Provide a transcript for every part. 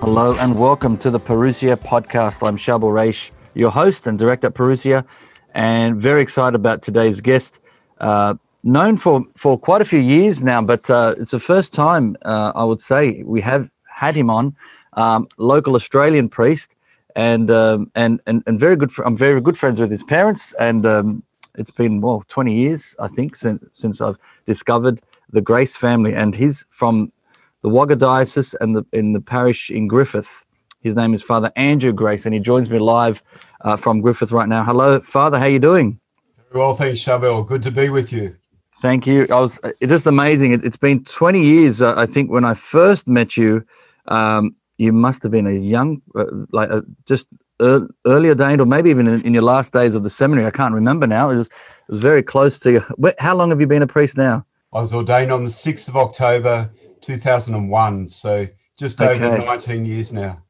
Hello and welcome to the Parousia podcast. I'm Shabal Raish, your host and director at Parousia, and very excited about today's guest. Uh, known for, for quite a few years now, but uh, it's the first time uh, I would say we have had him on. Um, local Australian priest, and um, and and and very good. Fr- I'm very good friends with his parents, and um, it's been well 20 years I think since since I've discovered the Grace family, and he's from the Wagga Diocese and the, in the parish in Griffith. His name is Father Andrew Grace, and he joins me live uh, from Griffith right now. Hello, Father. How you doing? Very well, thanks, Shabel. Good to be with you. Thank you. I was. It's just amazing. It, has been 20 years. Uh, I think when I first met you, um, you must have been a young, uh, like uh, just er, early ordained, or maybe even in, in, your last days of the seminary. I can't remember now. It was, it was very close to. You. How long have you been a priest now? I was ordained on the 6th of October 2001. So just okay. over 19 years now.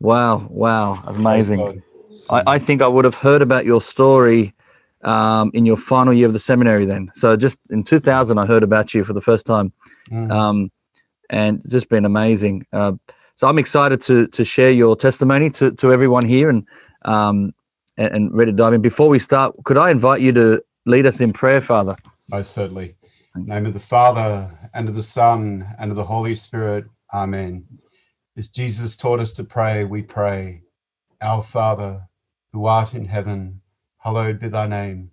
Wow. Wow. Amazing. I, I, think I would have heard about your story um, in your final year of the seminary then. So just in 2000, I heard about you for the first time. Mm. Um, and it's just been amazing. Uh, so I'm excited to to share your testimony to, to everyone here and, um, and, and ready to dive in. Before we start, could I invite you to lead us in prayer, Father? Most certainly name of the Father, and of the Son, and of the Holy Spirit. Amen. As Jesus taught us to pray, we pray, Our Father, who art in heaven, hallowed be thy name.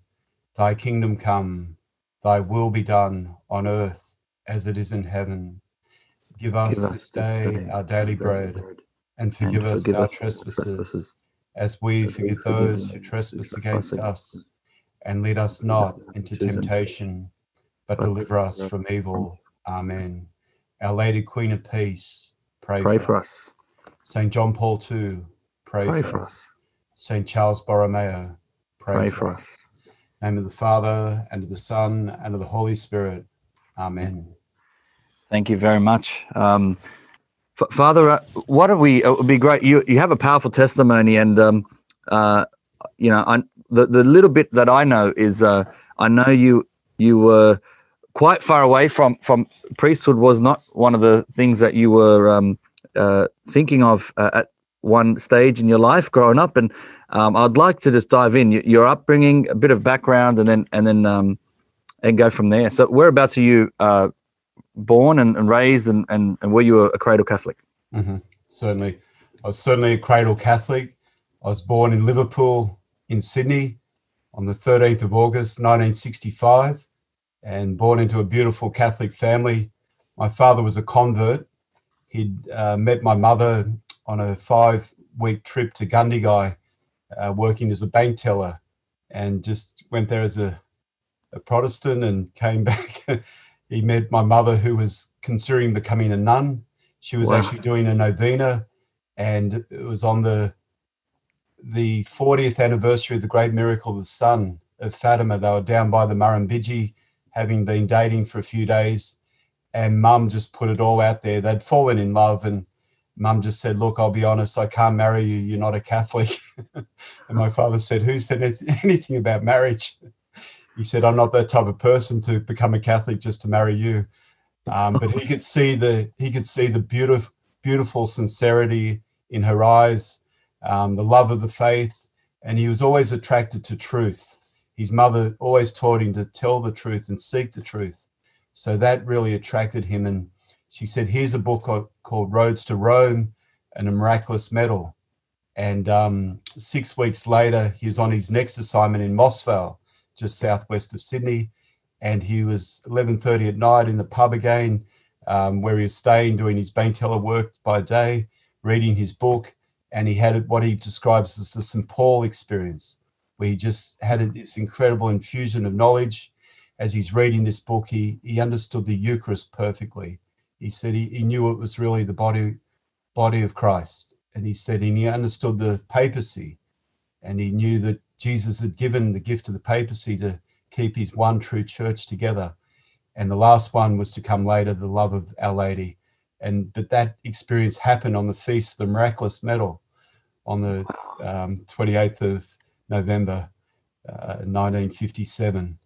Thy kingdom come, thy will be done on earth as it is in heaven. Give us, Give us this day, day our daily bread, and forgive, and forgive us our trespasses, trespasses, as we forgive those who trespass against us. And lead us not into temptation but deliver us from evil. Amen. Our Lady Queen of Peace, pray, pray for, us. St. John Paul II, pray, pray for, for us. us. St. Charles Borromeo, pray, pray for, for us. us. Name of the Father, and of the Son, and of the Holy Spirit. Amen. Thank you very much. Um, F- Father, uh, what are we? It would be great. You you have a powerful testimony, and um, uh, you know, I, the the little bit that I know is uh, I know you you were quite far away from from priesthood was not one of the things that you were um, uh, thinking of uh, at one stage in your life growing up. And um, I'd like to just dive in. Your upbringing a bit of background and then and then um, and go from there. So whereabouts are you uh, born and, and raised and, and, and were you a, cradle Catholic? Mm-hmm. certainly. I was certainly a cradle Catholic. I was born in Liverpool in Sydney on the 13th of August 1965 and born into a beautiful Catholic family. My father was a convert. He'd uh, met my mother on a five week trip to Gundagai, uh, working as a bank teller, and just went there as a, a Protestant and came back. he met my mother, who was considering becoming a nun. She was wow. actually doing a novena, and it was on the the 40th anniversary of the great miracle of the sun of Fatima. They were down by the Murrumbidgee having been dating for a few days. And mum just put it all out there. They'd fallen in love, and mum just said, Look, I'll be honest, I can't marry you. You're not a Catholic. and my father said, Who said anything about marriage? He said, I'm not that type of person to become a Catholic just to marry you. Um, but he could see the he could see the beautiful beautiful sincerity in her eyes, um, the love of the faith, and he was always attracted to truth his mother always taught him to tell the truth and seek the truth. So that really attracted him. And she said, Here's a book called Roads to Rome and a Miraculous Medal. And um, six weeks later, he's on his next assignment in Moss Vale, just southwest of Sydney. And he was 11.30 at night in the pub again, um, where he was staying, doing his bank teller work by day, reading his book. And he had what he describes as the St. Paul experience where he just had this incredible infusion of knowledge. As he's reading this book, he, he understood the Eucharist perfectly. He said he, he knew it was really the body, body of Christ. And he said and he understood the papacy. And he knew that Jesus had given the gift of the papacy to keep his one true church together. And the last one was to come later, the love of Our Lady. And but that experience happened on the feast of the miraculous medal on the um, 28th of November uh, 1957.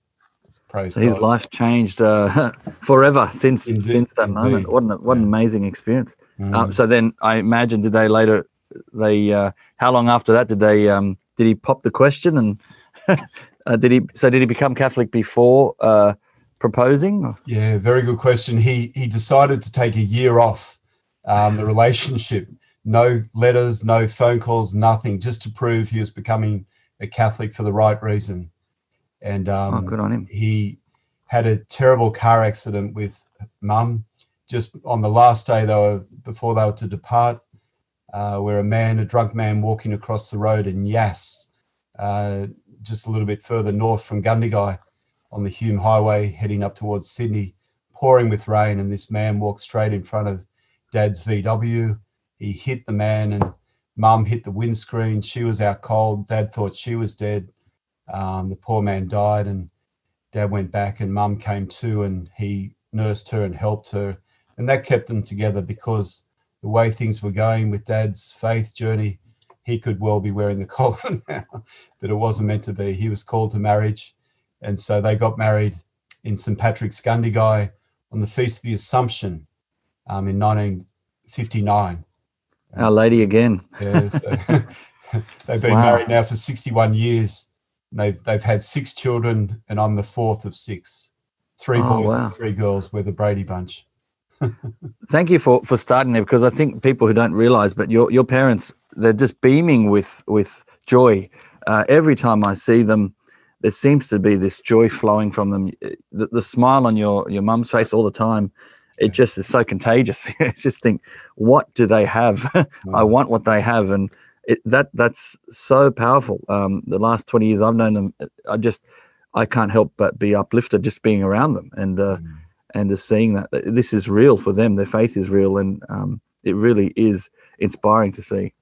Praise So his God. life changed uh, forever since Indeed- since that moment. What an what an amazing experience. Mm. Um, so then I imagine did they later they uh, how long after that did they um, did he pop the question and uh, did he so did he become Catholic before uh, proposing? Yeah, very good question. He he decided to take a year off um, the relationship. No letters, no phone calls, nothing, just to prove he was becoming a Catholic for the right reason. And um, oh, good on him. he had a terrible car accident with mum just on the last day they were before they were to depart uh, where a man a drunk man walking across the road in Yass uh, just a little bit further north from Gundagai on the Hume Highway heading up towards Sydney pouring with rain and this man walked straight in front of dad's VW he hit the man and mum hit the windscreen. She was out cold. Dad thought she was dead. Um, the poor man died and dad went back and mum came to and he nursed her and helped her. And that kept them together because the way things were going with dad's faith journey he could well be wearing the collar now but it wasn't meant to be. He was called to marriage. And so they got married in st patrick's gundagai on the feast of the assumption um, in 1959 And Our so- Lady again. yeah, so they've been Wow. married now for 61 years. They've they've had six children, and I'm the fourth of six. Three Oh, boys wow. and three girls. We're the Brady bunch. Thank you for for starting there because I think people who don't realize, but your your parents they're just beaming with with joy uh, every time I see them. There seems to be this joy flowing from them. The, the smile on your your mum's face all the time, it just is so contagious. Just think, what do they have? I want what they have, and it, that that's so powerful. Um, the last twenty years I've known them, I just I can't help but be uplifted just being around them and. Uh, Mm. and just seeing that this is real for them their faith is real and um, it really is inspiring to see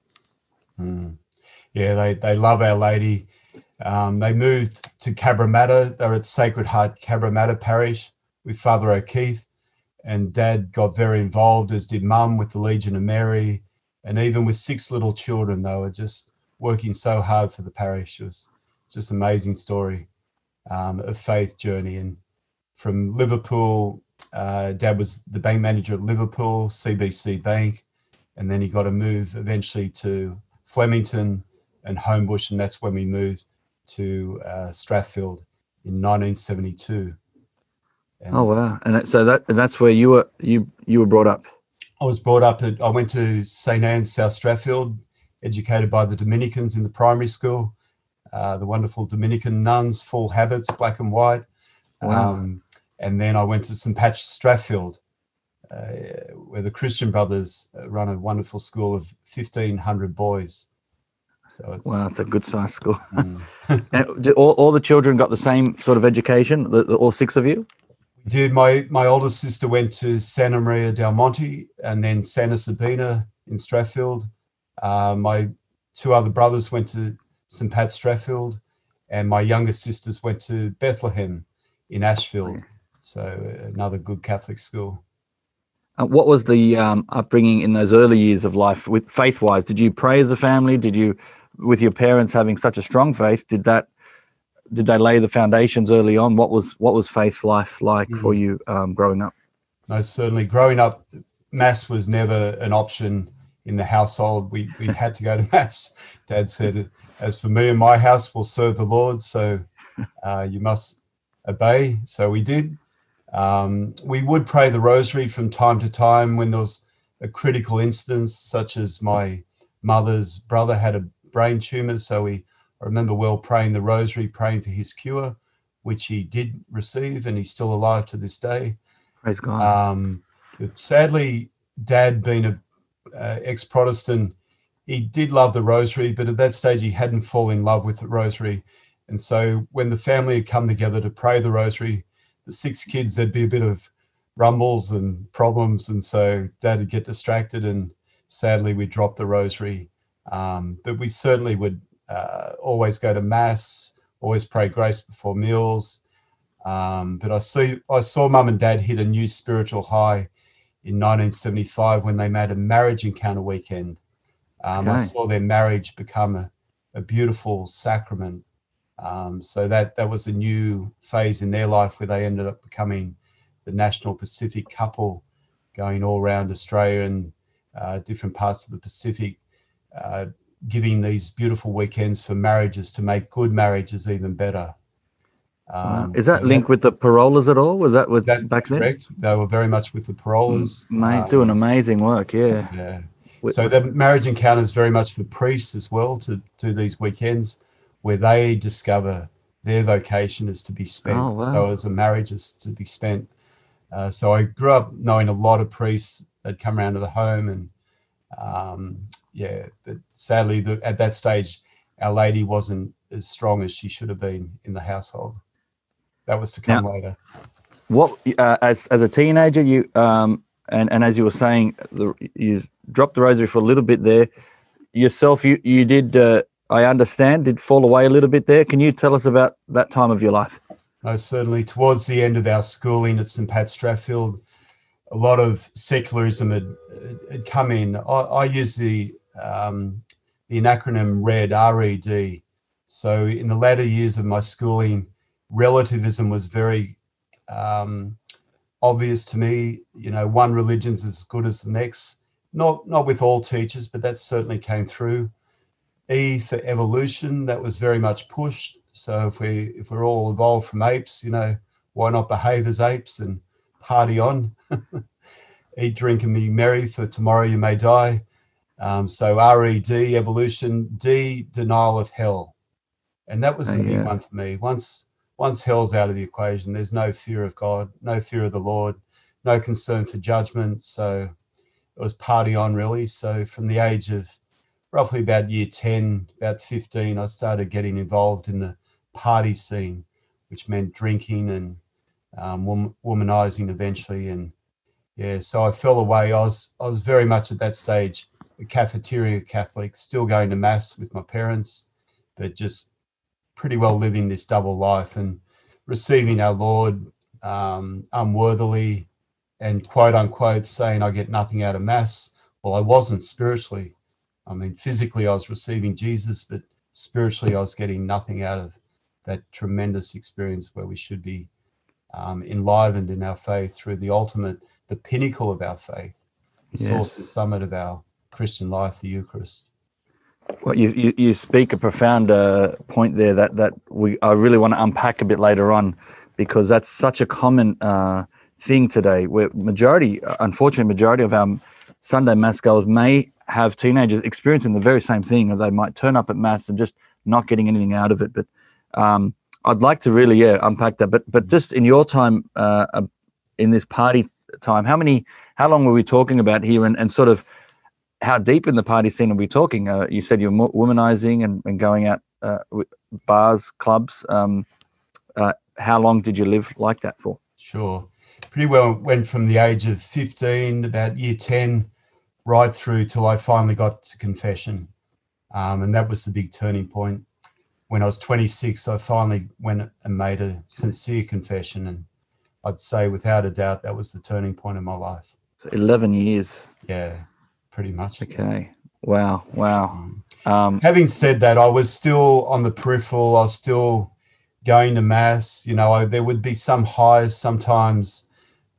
Mm. Yeah, they they love Our Lady. Um, they moved to Cabramatta. They're at Sacred Heart Cabramatta Parish with Father O'Keefe, and Dad got very involved, as did Mum with the Legion of Mary, and even with six little children, they were just working so hard for the parish. It was just amazing story um, of faith journey. And from Liverpool, uh, Dad was the bank manager at Liverpool, CBC Bank, and then he got a move eventually to Flemington and Homebush, and that's when we moved to uh, Strathfield in 1972. And oh wow and that, so that and that's where you were you you were brought up I was brought up at, I went to St. Anne's, South Strathfield, educated by the Dominicans in the primary school, uh, the wonderful Dominican nuns, full habits, black and white. Wow. Um, and then I went to St. Pat's Strathfield, uh, where the Christian Brothers run a wonderful school of 1,500 boys. So it's wow it's a good size school Mm. and all, all the children got the same sort of education the, the, all six of you Dude, my my older sister went to Santa Maria del Monte and then Santa Sabina in Strathfield. Uh, my two other brothers went to St. Pat Strathfield, and my younger sisters went to Bethlehem in Ashfield. So another good Catholic school. uh, what was the um, upbringing in those early years of life with faith wise did you pray as a family did you with your parents having such a strong faith did that did they lay the foundations early on what was what was faith life like for you um, growing up No, certainly. Growing up, mass was never an option in the household. We we had to go to mass. Dad said, "As for me and my house, we'll serve the Lord. So uh, you must obey." So we did. Um, we would pray the rosary from time to time when there was a critical instance, such as my mother's brother had a brain tumor. So we I remember well praying the rosary, praying for his cure, which he did receive, and he's still alive to this day. praise god Um, sadly, Dad, being a uh, ex-Protestant, he did love the Rosary, but at that stage he hadn't fallen in love with the Rosary. And so, when the family had come together to pray the Rosary, the six kids there'd be a bit of rumbles and problems, and so Dad would get distracted, and sadly we dropped the Rosary. Um, but we certainly would uh, always go to Mass, always pray grace before meals. Um, but I see, I saw Mum and Dad hit a new spiritual high in 1975 when they made a marriage encounter weekend. Um, I saw their marriage become a, a beautiful sacrament Um, so that that was a new phase in their life where they ended up becoming the National Pacific couple, going all around Australia and uh, different parts of the Pacific, uh, giving these beautiful weekends for marriages to make good marriages even better. Um, Is that so linked that, with the Parolas at all? Was that with back correct. then? They were very much with the Parolas. Mate, um, doing amazing work. Yeah. Yeah. So the marriage encounters very much for priests as well to do these weekends where they discover their vocation is to be spent. Oh, wow. So as a marriage is to be spent. Uh, so I grew up knowing a lot of priests that come around to the home and um, yeah, but sadly the, at that stage, Our Lady wasn't as strong as she should have been in the household. That was to come now, later. What uh, as as a teenager you um, and and as you were saying the, you dropped the rosary for a little bit there yourself. You you did uh, I understand did fall away a little bit there. Can you tell us about that time of your life? Most certainly. Towards the end of our schooling at St Pat Strathfield, a lot of secularism had, had come in. I, I use the um, the acronym RED, R-E-D. So in the latter years of my schooling, relativism was very um, obvious to me. You know, one religion's as good as the next. Not not with all teachers, but that certainly came through. E for evolution, that was very much pushed. So if we if we're all evolved from apes, you know, why not behave as apes and party on? Eat, drink, and be merry, for tomorrow you may die. Um, so RED, evolution, D, denial of hell. And that was the oh, big one for me. Once once hell's out of the equation, there's no fear of God, no fear of the Lord, no concern for judgment. So it was party on really. So from the age of roughly about year 10, about 15, I started getting involved in the party scene, which meant drinking and um, womanizing eventually. And yeah, so I fell away. I was, I was very much at that stage a cafeteria Catholic, still going to mass with my parents, but just pretty well living this double life and receiving our Lord um, unworthily and quote unquote saying, I get nothing out of mass. Well, I wasn't spiritually. I mean, physically, I was receiving Jesus, but spiritually, I was getting nothing out of that tremendous experience where we should be um, enlivened in our faith through the ultimate, the pinnacle of our faith, the yes. source, the summit of our Christian life, the Eucharist. Well, you, you, you speak a profound uh, point there that, that we I really want to unpack a bit later on because that's such a common uh, thing today where majority, unfortunately, majority of our Sunday mass goers may have teenagers experiencing the very same thing, or they might turn up at mass and just not getting anything out of it. But um, I'd like to really, yeah, unpack that. But but just in your time, uh, in this party time, how many, how long were we talking about here, and, and sort of how deep in the party scene are we talking? Uh, you said you're womanizing and, and going out uh, bars, clubs. Um, uh, how long did you live like that for? Sure. Pretty well went from the age of 15, about year 10, right through till I finally got to confession. Um, and that was the big turning point. When I was 26, I finally went and made a sincere confession. And I'd say, without a doubt, that was the turning point in my life. So 11 years. Yeah pretty much. Okay. Wow. Wow. Um, Having said that, I was still on the peripheral. I was still going to mass. You know, I, there would be some highs sometimes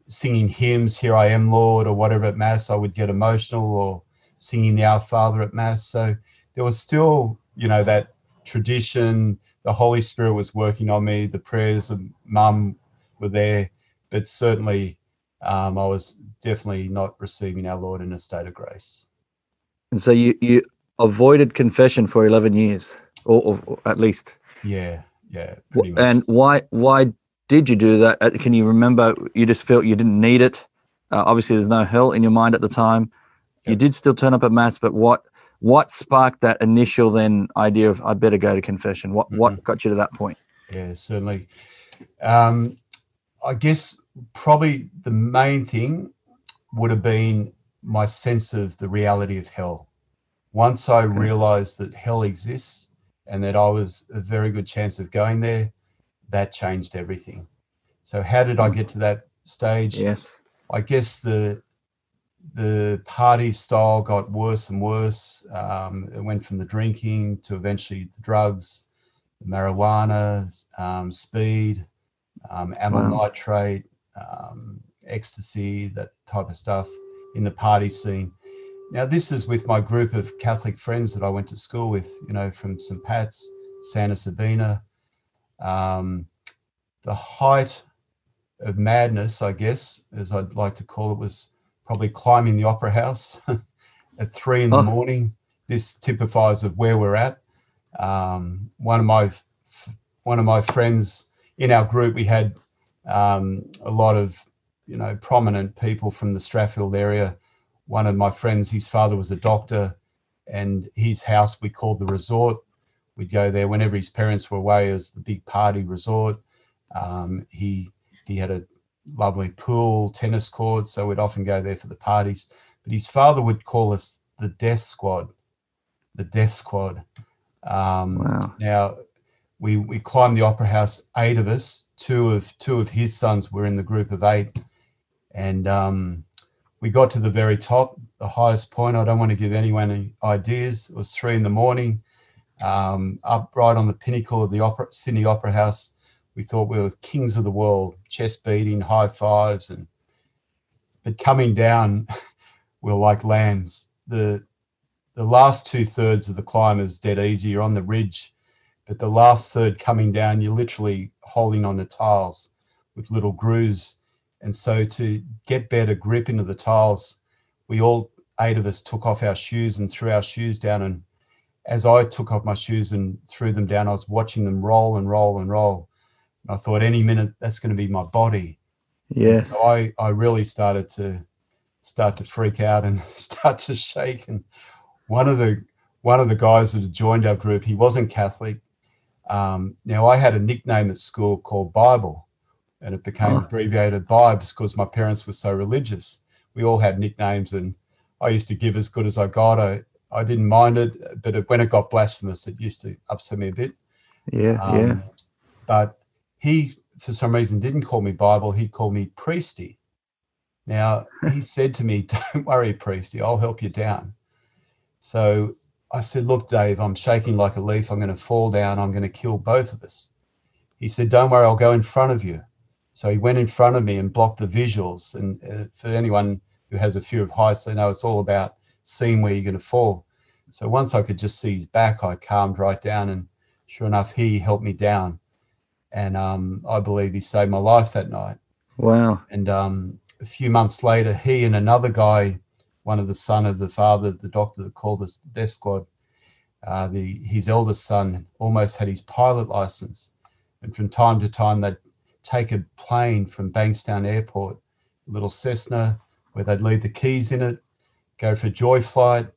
singing hymns, Here I Am, Lord, or whatever at mass. I would get emotional or singing the Our Father at mass. So there was still, you know, that tradition. The Holy Spirit was working on me. The prayers of mum were there, but certainly um, I was definitely not receiving our Lord in a state of grace. And so you you avoided confession for eleven years, or, or, or at least. Yeah, yeah. And why why did you do that? Uh, can you remember? You just felt you didn't need it. Uh, obviously, there's no hell in your mind at the time. Yep. You did still turn up at mass, but what what sparked that initial then idea of I better go to confession? What mm-hmm. what got you to that point? Yeah, certainly. Um, I guess probably the main thing would have been my sense of the reality of hell. Once I realized that hell exists and that I was a very good chance of going there, that changed everything. So how did I get to that stage? Yes. I guess the the party style got worse and worse. Um, it went from the drinking to eventually the drugs, marijuana, um, speed, um, amyl wow. nitrate, um, ecstasy, that type of stuff in the party scene. Now, this is with my group of Catholic friends that I went to school with, you know, from St. Pat's, Santa Sabina. Um, the height of madness, I guess, as I'd like to call it, was probably climbing the opera house at three in the oh. morning. This typifies of where we're at. Um, one of my one of my friends in our group, we had um, a lot of you know prominent people from the Strathfield area. One of my friends, his father was a doctor, and his house we called the resort. We'd go there whenever his parents were away as the big party resort. Um, he he had a lovely pool, tennis court, so we'd often go there for the parties. But his father would call us the Death Squad, the Death Squad. Um, wow. Now we we climbed the Opera House, eight of us. Two of two of his sons were in the group of eight, and um, we got to the very top, the highest point. I don't want to give anyone any ideas. It was three in the morning, um, up right on the pinnacle of the opera, Sydney Opera House we thought we were kings of the world, chest beating, high fives, and but coming down, we are like lambs. The the last two thirds of the climb is dead easy. You're on the ridge, but the last third coming down, you're literally holding on the tiles with little grooves. And so to get better grip into the tiles, we all eight of us took off our shoes and threw our shoes down. And as I took off my shoes and threw them down, I was watching them roll and roll and roll. I thought any minute that's going to be my body. Yes. So I, I really started to start to freak out and start to shake. And one of the one of the guys that had joined our group, he wasn't Catholic. Um, now I had a nickname at school called Bible, and it became oh. abbreviated Bibes because my parents were so religious. We all had nicknames, and I used to give as good as I got. I I didn't mind it, but it, when it got blasphemous, it used to upset me a bit. Yeah, um, yeah. But he, for some reason, didn't call me Bible. He called me Priesty. Now, he said to me, Don't worry, Priesty, I'll help you down. So I said, Look, Dave, I'm shaking like a leaf. I'm going to fall down. I'm going to kill both of us. He said, Don't worry, I'll go in front of you. So he went in front of me and blocked the visuals. And uh, for anyone who has a fear of heights, they know it's all about seeing where you're going to fall. So once I could just see his back, I calmed right down. And sure enough, he helped me down and um, I believe he saved my life that night. Wow! And um, a few months later, he and another guy, one of the son of the father, the doctor that called us the death squad, uh, the his eldest son almost had his pilot license, and from time to time they'd take a plane from Bankstown Airport, a little Cessna, where they'd leave the keys in it, go for a joy flight,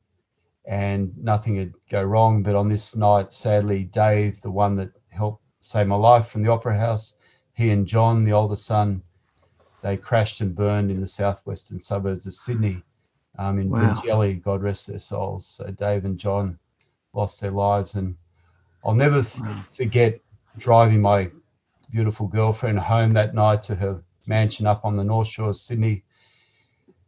and nothing would go wrong. But on this night, sadly, Dave, the one that saved my life from the Opera House. He and John, the older son, they crashed and burned in the southwestern suburbs of Sydney um, in wow. God rest their souls. So Dave and John lost their lives. And I'll never forget driving my beautiful girlfriend home that night to her mansion up on the North Shore of Sydney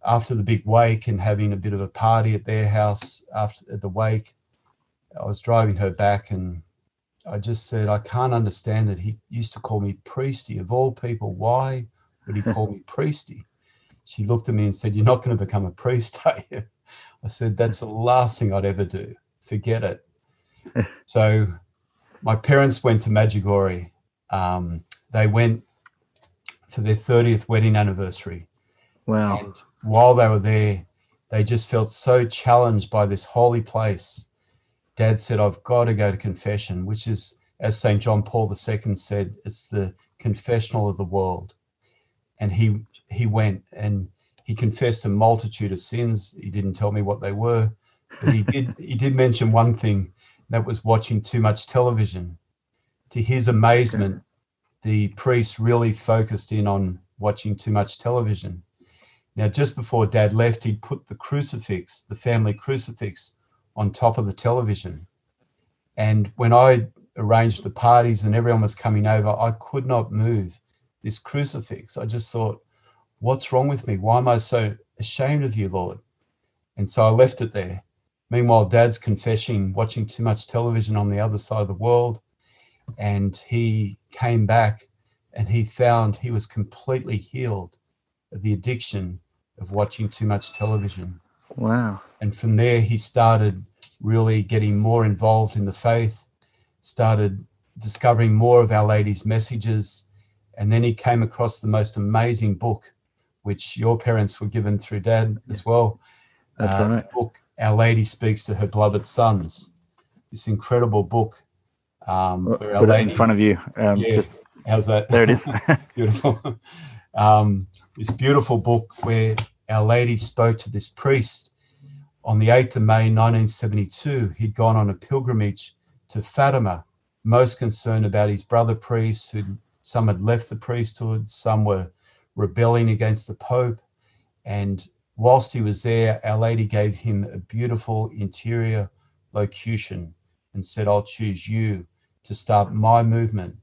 after the big wake and having a bit of a party at their house after the wake. I was driving her back and I just said, I can't understand it. He used to call me Priesty. Of all people, why would he call me Priesty? She looked at me and said, You're not going to become a priest, are you? I said, That's the last thing I'd ever do. Forget it. so my parents went to Medjugorje. Um, they went for their 30th wedding anniversary. Wow. And while they were there, they just felt so challenged by this holy place dad said, I've got to go to confession, which is, as St. John Paul II said, it's the confessional of the world. And he he went and he confessed a multitude of sins. He didn't tell me what they were, but he did he did mention one thing that was watching too much television. To his amazement, the priest really focused in on watching too much television. Now, just before dad left, he'd put the crucifix, the family crucifix, on top of the television. And when I arranged the parties and everyone was coming over, I could not move this crucifix. I just thought, what's wrong with me? Why am I so ashamed of you, Lord? And so I left it there. Meanwhile, dad's confessing, watching too much television on the other side of the world. and he came back and he found he was completely healed of the addiction of watching too much television. Wow. And from there, he started really getting more involved in the faith, started discovering more of Our Lady's messages. And then he came across the most amazing book, which your parents were given through dad as well. That's Uh, right. book Our Lady Speaks to Her Beloved Sons. This incredible book. Um, where Our Put it in front of you. Um, Yeah. Just how's that? there it is. beautiful. Um, this beautiful book where Our Lady spoke to this priest on the 8th of May 1972. He'd gone on a pilgrimage to Fatima, most concerned about his brother priests, who some had left the priesthood, some were rebelling against the Pope. And whilst he was there, Our Lady gave him a beautiful interior locution and said, I'll choose you to start my movement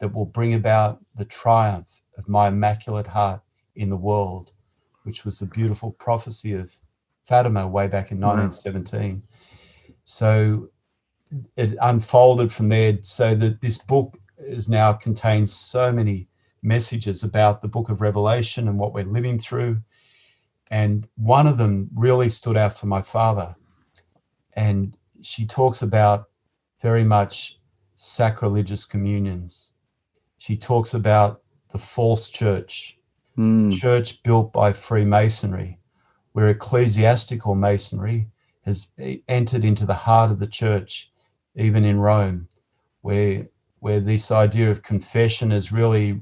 that will bring about the triumph of my immaculate heart in the world, which was a beautiful prophecy of Fatima way back in Wow. 1917. So it unfolded from there so that this book is now contains so many messages about the book of Revelation and what we're living through. And one of them really stood out for my father. And she talks about very much sacrilegious communions. She talks about the false church, Mm, church built by Freemasonry, where ecclesiastical masonry has entered into the heart of the church, even in Rome, where where this idea of confession is really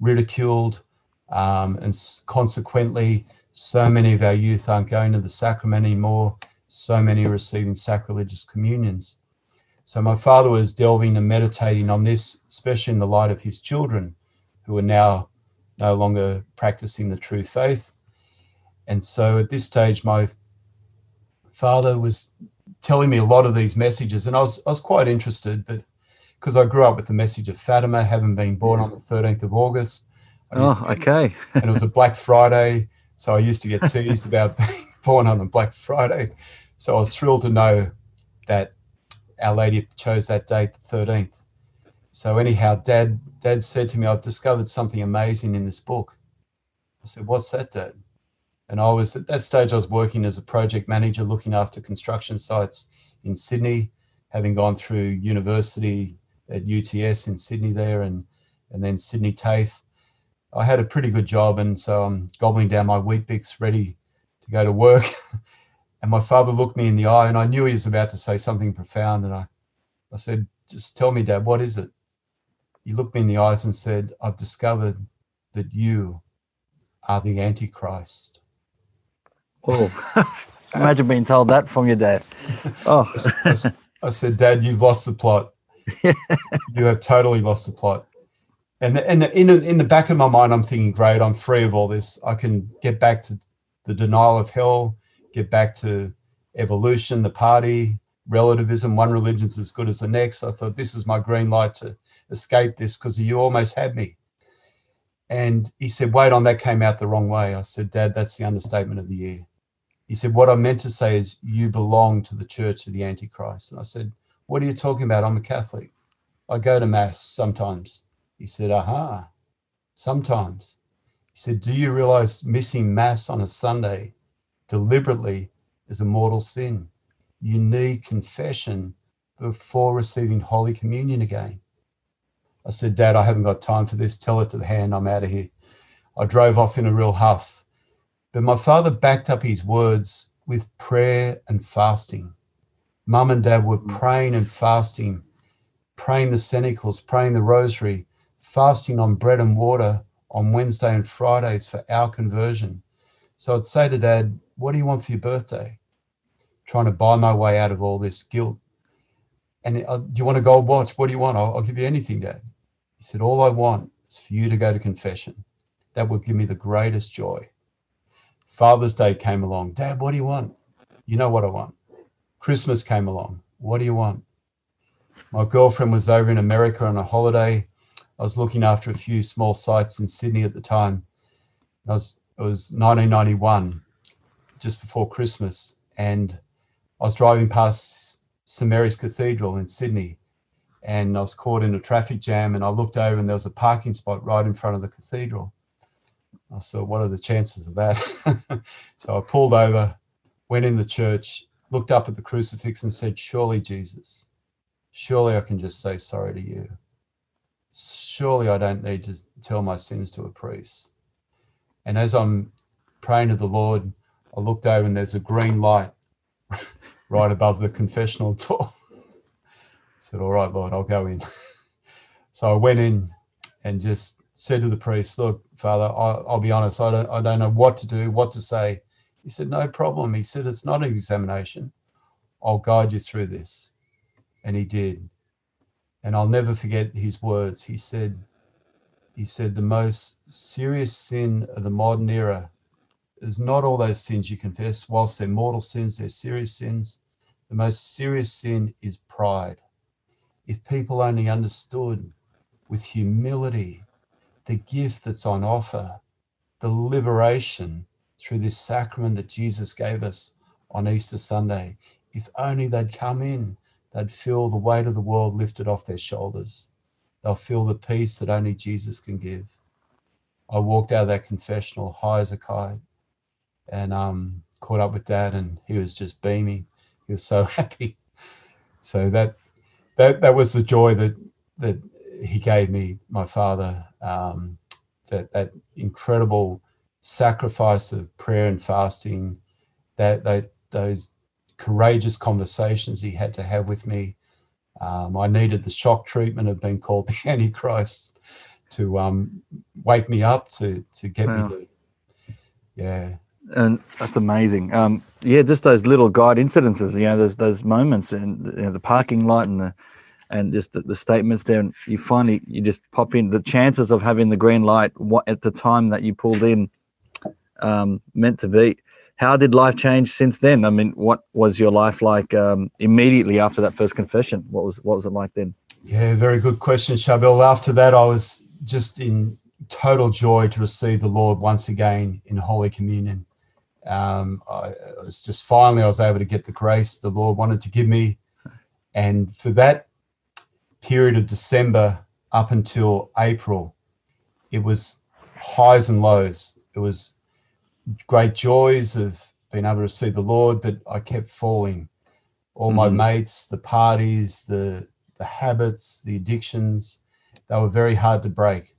ridiculed, um, and consequently, so many of our youth aren't going to the sacrament anymore. So many are receiving sacrilegious communions. So my father was delving and meditating on this, especially in the light of his children, who are now no longer practicing the true faith. And so at this stage, my father was telling me a lot of these messages, and I was I was quite interested, but because I grew up with the message of Fatima, having been born on the 13th of August. I Oh, to- okay. and it was a Black Friday, so I used to get teased about being born on a Black Friday. So I was thrilled to know that Our Lady chose that date, the 13th. So anyhow, Dad, Dad said to me, "I've discovered something amazing in this book." I said, "What's that, Dad?" And I was at that stage, I was working as a project manager, looking after construction sites in Sydney, having gone through university at UTS in Sydney there, and and then Sydney TAFE. I had a pretty good job, and so I'm gobbling down my Weet-Bix, ready to go to work. and my father looked me in the eye, and I knew he was about to say something profound. And I, I said, "Just tell me, Dad, what is it?" He looked me in the eyes and said, "I've discovered that you are the Antichrist." Oh, imagine being told that from your dad. Oh, I said, Dad, you've lost the plot. you have totally lost the plot. And, and in, in the back of my mind, I'm thinking, great, I'm free of all this. I can get back to the denial of hell, get back to evolution, the party, relativism. One religion's as good as the next. I thought, this is my green light to escape this because you almost had me. And he said, wait on, that came out the wrong way. I said, Dad, that's the understatement of the year. He said, What I meant to say is, you belong to the church of the Antichrist. And I said, What are you talking about? I'm a Catholic. I go to Mass sometimes. He said, Aha, sometimes. He said, Do you realize missing Mass on a Sunday deliberately is a mortal sin? You need confession before receiving Holy Communion again. I said, Dad, I haven't got time for this. Tell it to the hand. I'm out of here. I drove off in a real huff. But my father backed up his words with prayer and fasting. Mum and dad were praying and fasting, praying the Cenacles, praying the Rosary, fasting on bread and water on Wednesday and Fridays for our conversion. So I'd say to dad, What do you want for your birthday? Trying to buy my way out of all this guilt. And uh, do you want a gold watch? What do you want? I'll, I'll give you anything, dad. He said, All I want is for you to go to confession. That will give me the greatest joy. Father's Day came along. Dad, what do you want? You know what I want. Christmas came along. What do you want? My girlfriend was over in America on a holiday. I was looking after a few small sites in Sydney at the time. I was, it was 1991, just before Christmas, and I was driving past St Mary's Cathedral in Sydney, and I was caught in a traffic jam. And I looked over, and there was a parking spot right in front of the cathedral. I said, "What are the chances of that?" so I pulled over, went in the church, looked up at the crucifix, and said, "Surely, Jesus, surely I can just say sorry to you. Surely I don't need to tell my sins to a priest." And as I'm praying to the Lord, I looked over, and there's a green light right above the confessional door. Said, All right, Lord, I'll go in. so I went in and just said to the priest, Look, Father, I, will be honest, I don't, I don't know what to do, what to say. He said, No problem. He said, It's not an examination. I'll guide you through this. And he did. And I'll never forget his words. He said, he said, the most serious sin of the modern era is not all those sins you confess. Whilst they're mortal sins, they're serious sins. The most serious sin is pride. If people only understood with humility the gift that's on offer, the liberation through this sacrament that Jesus gave us on Easter Sunday, if only they'd come in, they'd feel the weight of the world lifted off their shoulders. They'll feel the peace that only Jesus can give. I walked out of that confessional high as a kite and um, caught up with dad, and he was just beaming. He was so happy. So that that that was the joy that that he gave me, my father. Um, that that incredible sacrifice of prayer and fasting, that that those courageous conversations he had to have with me. Um, I needed the shock treatment of being called the Antichrist to um, wake me up to to get wow. me to yeah and that's amazing. Um, yeah, just those little guide incidences. You know, those those moments, and you know, the parking light, and the and just the, the, statements there. And you finally you just pop in. The chances of having the green light at the time that you pulled in um, meant to be. How did life change since then? I mean, what was your life like um, immediately after that first confession? What was what was it like then? Yeah, very good question, Shabel. After that, I was just in total joy to receive the Lord once again in Holy Communion. Um, I, it was just finally I was able to get the grace the Lord wanted to give me. And for that period of December up until April, it was highs and lows. It was great joys of being able to see the Lord, but I kept falling. All my mm-hmm. mates, the parties, the the habits, the addictions, they were very hard to break.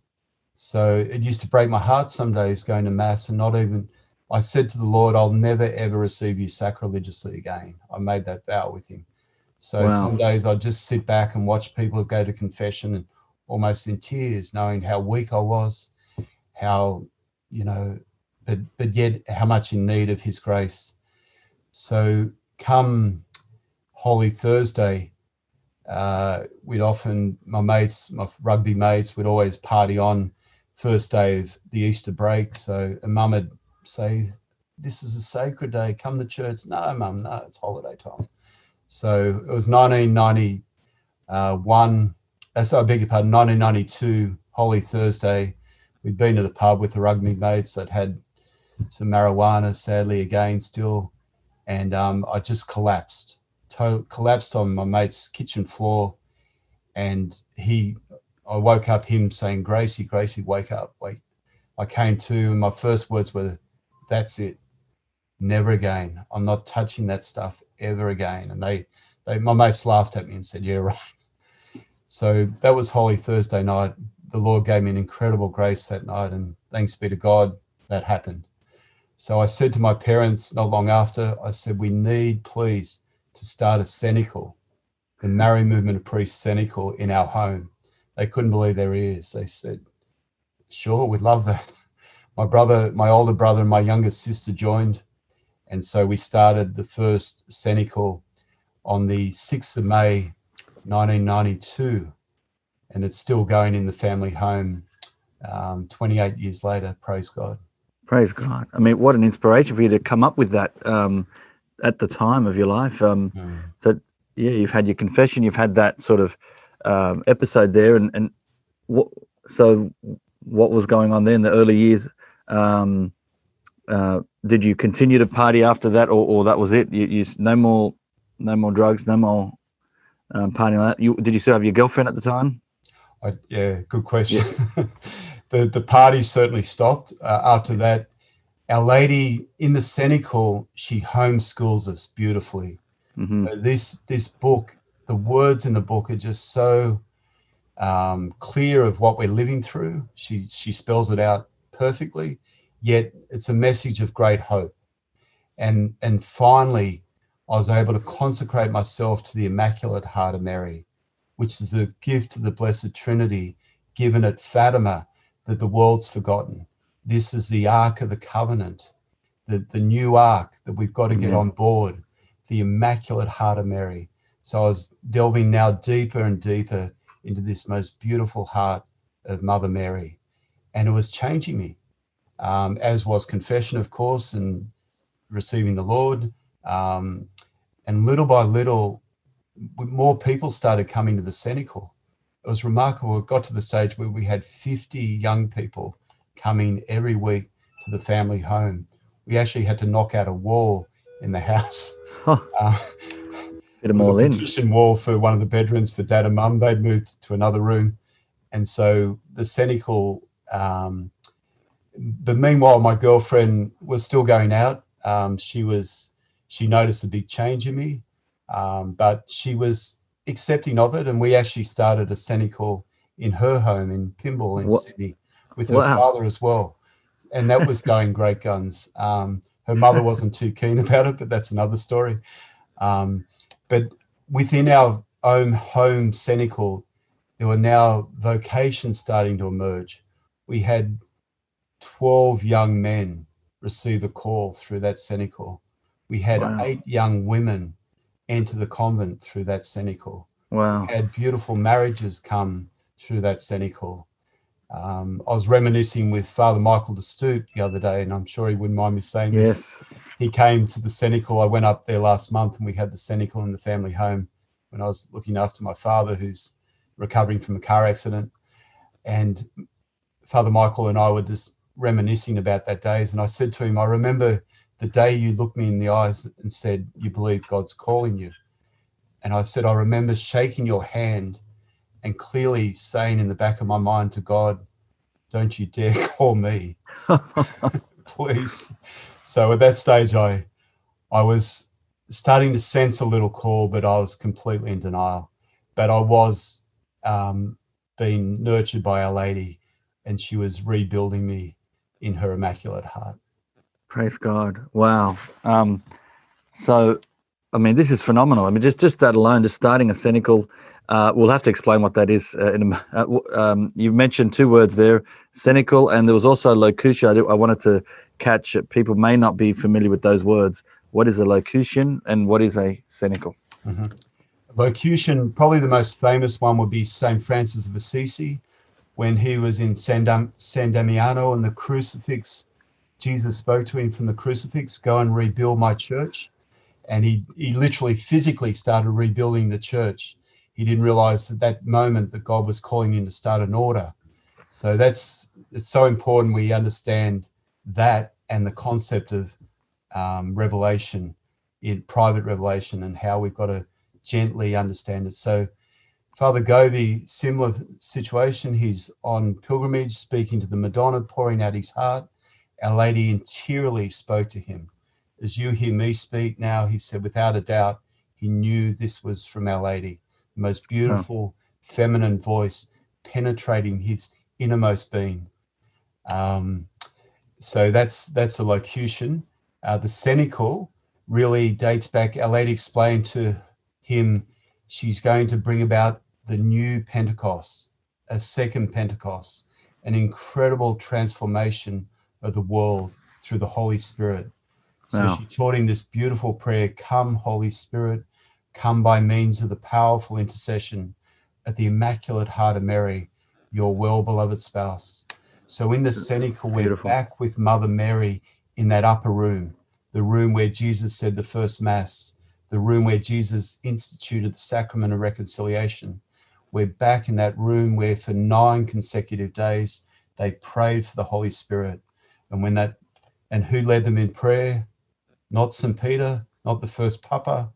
So it used to break my heart some days going to mass and not even I said to the Lord, I'll never ever receive you sacrilegiously again. I made that vow with him. So wow. some days I'd just sit back and watch people go to confession and almost in tears, knowing how weak I was, how, you know, but but yet how much in need of his grace. So come Holy Thursday, uh, we'd often my mates, my rugby mates would always party on first day of the Easter break. So mum had say, This is a sacred day, come to church. No, mum, no, it's holiday time. So it was 1991, uh, so I beg your pardon, 1992, Holy Thursday. We'd been to the pub with the rugby mates that had some marijuana, sadly, again, still. And um, I just collapsed, to- collapsed on my mate's kitchen floor. And he, I woke up him saying, Gracie, Gracie, wake up, wake. I came to, and my first words were, that's it. Never again. I'm not touching that stuff ever again. And they, they, my mates laughed at me and said, "Yeah, right." So that was Holy Thursday night. The Lord gave me an incredible grace that night, and thanks be to God that happened. So I said to my parents not long after, I said, "We need, please, to start a cenacle, the Marian Movement of Priests cenacle in our home." They couldn't believe their ears. They said, "Sure, we'd love that." My brother, my older brother, and my youngest sister joined. And so we started the first cenacle on the 6th of May, 1992. And it's still going in the family home um, 28 years later. Praise God. Praise God. I mean, what an inspiration for you to come up with that um, at the time of your life. Um, mm. So, yeah, you've had your confession, you've had that sort of um, episode there. And, and what, so, what was going on there in the early years um, uh, did you continue to party after that, or, or that was it? You, you no more, no more drugs, no more um, partying like that. You did you still have your girlfriend at the time? I, yeah, good question. Yeah. the the party certainly stopped uh, after that. Our Lady in the Cenacle, she homeschools us beautifully. Mm-hmm. this this book, the words in the book are just so um, clear of what we're living through. She she spells it out perfectly, yet it's a message of great hope. And and finally, I was able to consecrate myself to the Immaculate Heart of Mary, which is the gift of the Blessed Trinity given at Fatima that the world's forgotten. This is the Ark of the Covenant, the, the new Ark that we've got to get on board, the Immaculate Heart of Mary. So I was delving now deeper and deeper into this most beautiful heart of Mother Mary. And it was changing me, um, as was confession, of course, and receiving the Lord. Um, and little by little, more people started coming to the Cenacle. It was remarkable. It got to the stage where we had 50 young people coming every week to the family home. We actually had to knock out a wall in the house. Huh. Uh, Get them all a partition wall for one of the bedrooms for dad and mum. They'd moved to another room. And so the Cenacle, um, but meanwhile, my girlfriend was still going out. Um, she was, she noticed a big change in me, um, but she was accepting of it. And we actually started a Cenacle in her home in Pymble in what? Sydney with her wow. father as well. And that was going great guns. Um, her mother wasn't too keen about it, but that's another story. Um, but within our own home Cenacle, there were now vocations starting to emerge. We had 12 young men receive a call through that Cenacle. We had wow. eight young women enter the convent through that Cenacle. Wow. We had beautiful marriages come through that Cenacle. Um, I was reminiscing with Father Michael de Stoop the other day, and I'm sure he wouldn't mind me saying yes. this he came to the Cenacle. I went up there last month and we had the Cenacle in the family home when I was looking after my father who's recovering from a car accident. And Father Michael and I were just reminiscing about that days. And I said to him, I remember the day you looked me in the eyes and said, You believe God's calling you. And I said, I remember shaking your hand and clearly saying in the back of my mind to God, Don't you dare call me. Please. So at that stage, I I was starting to sense a little call, but I was completely in denial. But I was um, being nurtured by Our Lady, and she was rebuilding me in her immaculate heart. Praise God! Wow. Um, so, I mean, this is phenomenal. I mean, just just that alone, just starting a Cenacle. Uh, we'll have to explain what that is. Uh, in, uh, um, you mentioned two words there, Cenacle, and there was also locution. I, I wanted to catch it. People may not be familiar with those words. What is a locution and what is a Cenacle? Mm-hmm. Locution, probably the most famous one would be St. Francis of Assisi. When he was in San, Dam- San Damiano and the crucifix, Jesus spoke to him from the crucifix, go and rebuild my church. And he, he literally physically started rebuilding the church. He didn't realize at that moment that God was calling him to start an order. So that's it's so important we understand that and the concept of um, revelation in private revelation and how we've got to gently understand it. So, Father Gobbi, similar situation. He's on pilgrimage, speaking to the Madonna, pouring out his heart. Our Lady interiorly spoke to him. As you hear me speak now, he said, without a doubt, he knew this was from Our Lady. The most beautiful, oh. feminine voice penetrating his innermost being. Um, so that's that's a locution. Uh, the Cenacle really dates back. Our Lady explained to him she's going to bring about the new Pentecost, a second Pentecost, an incredible transformation of the world through the Holy Spirit. So wow. she taught him this beautiful prayer Come, Holy Spirit, come by means of the powerful intercession at the Immaculate Heart of Mary, your well beloved spouse. So in the Cenacle, we're Beautiful. back with Mother Mary in that upper room, the room where Jesus said the first Mass, the room where Jesus instituted the sacrament of reconciliation. We're back in that room where for nine consecutive days they prayed for the Holy Spirit. And when that, and who led them in prayer? Not St. Peter, not the first Papa,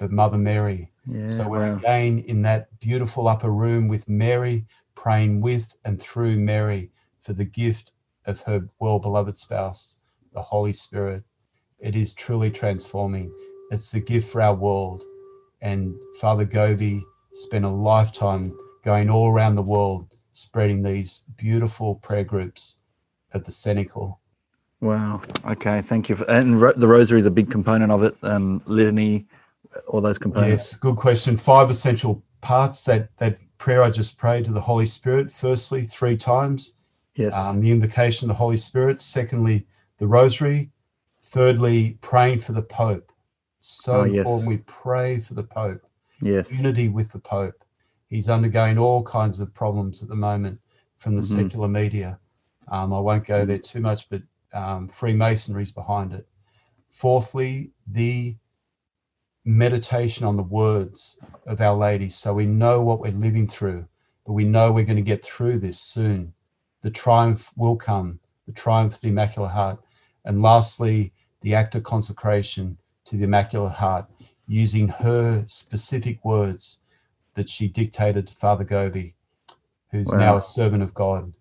but Mother Mary. Yeah, so we're wow. again in that beautiful upper room with Mary, praying with and through Mary for the gift of her well beloved spouse, the Holy Spirit. It is truly transforming. It's the gift for our world. And Father Gobbi spent a lifetime going all around the world spreading these beautiful prayer groups of the Cenacle. Wow. Okay. Thank you. For, and ro- the rosary is a big component of it. Um, litany, all those components. Yes, good question. Five essential parts that that prayer I just prayed to the Holy Spirit. Firstly, three times. Yes. Um, the invocation of the Holy Spirit. Secondly, the Rosary. Thirdly, praying for the Pope. So Oh, yes. important. We pray for the Pope. Yes. Unity with the Pope. He's undergoing all kinds of problems at the moment from the Mhm. secular media. Um, I won't go there too much, but um, Freemasonry's behind it. Fourthly, the meditation on the words of Our Lady. So we know what we're living through, but we know we're going to get through this soon. The triumph will come, the triumph of the Immaculate Heart. And lastly, the act of consecration to the Immaculate Heart, using her specific words that she dictated to Father Gobbi, who's Wow. now a servant of God.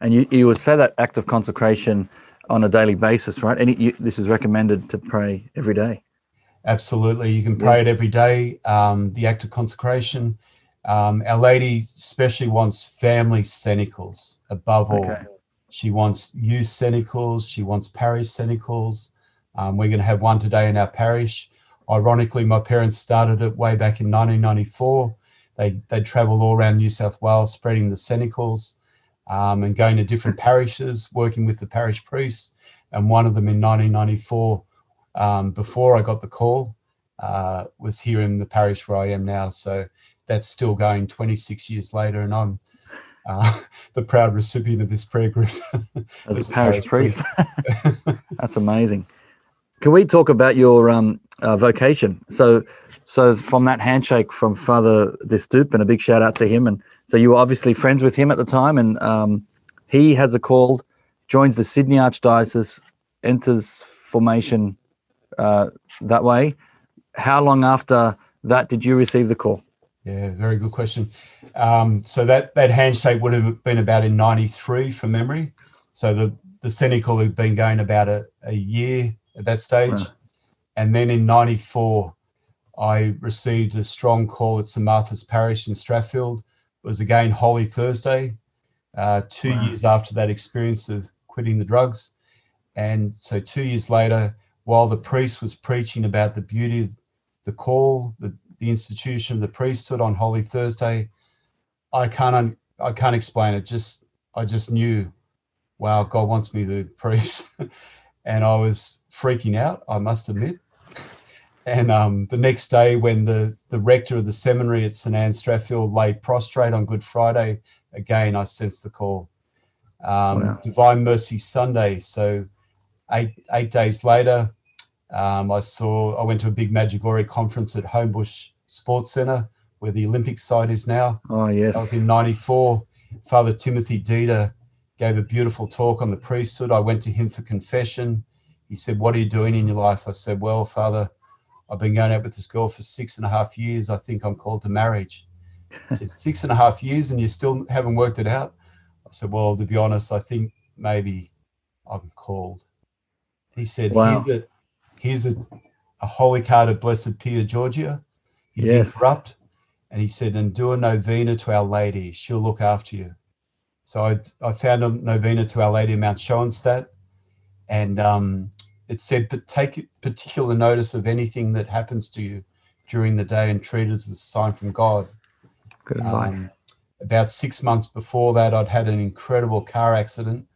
And you, you would say that act of consecration on a daily basis, right? And you, this is recommended to pray every day. Absolutely. You can pray it every day. Um, the act of consecration. Um, Our Lady especially wants family cenacles above all. Okay. She wants youth cenacles. She wants parish cenacles. Um, we're going to have one today in our parish. Ironically, my parents started it way back in 1994. They they travel all around New South Wales, spreading the cenacles um, and going to different parishes, working with the parish priests. And one of them in 1994, um, before I got the call, uh, was here in the parish where I am now. So that's still going 26 years later, and I'm uh, the proud recipient of this prayer group. As a parish priest. That's amazing. Can we talk about your um, uh, vocation? So, so from that handshake from Father De Stoop, and a big shout out to him. And so you were obviously friends with him at the time, and um, he has a call, joins the Sydney Archdiocese, enters formation uh, that way. How long after that did you receive the call? Yeah, very good question. Um, so that that handshake would have been about in '93 from memory. So the the Cenacle had been going about a, a year at that stage, Right. and then in '94, I received a strong call at St Martha's Parish in Strathfield. It was again Holy Thursday, uh, two Wow. years after that experience of quitting the drugs, and so two years later, while the priest was preaching about the beauty of the call, the the institution of the priesthood on Holy Thursday. I can't un- I can't explain it. Just I just knew, wow, God wants me to be a priest, and I was freaking out. I must admit. And um, the next day, when the the rector of the seminary at St Anne Strathfield lay prostrate on Good Friday, again I sensed the call. Um, Wow. Divine Mercy Sunday. So eight eight days later, um, I saw I went to a big Medjugorje conference at Homebush Sports Centre, where the Olympic site is now. Oh That was in '94. Father Timothy Dieter gave a beautiful talk on the priesthood. I went to him for confession. He said, "What are you doing in your life?" I said, "Well, Father, I've been going out with this girl for six and a half years. I think I'm called to marriage." He said, six and a half years and you still haven't worked it out? I said, Well, to be honest, I think maybe I'm called. He said, Wow. Here's, a, here's a, a holy card of Blessed Pier Giorgio. He's Yes. incorrupt. And he said, And do a novena to Our Lady. She'll look after you. So I, I found a novena to Our Lady of Mount Schoenstatt. And um, it said, But take particular notice of anything that happens to you during the day and treat it as a sign from God. good advice. Um, about six months before that, I'd had an incredible car accident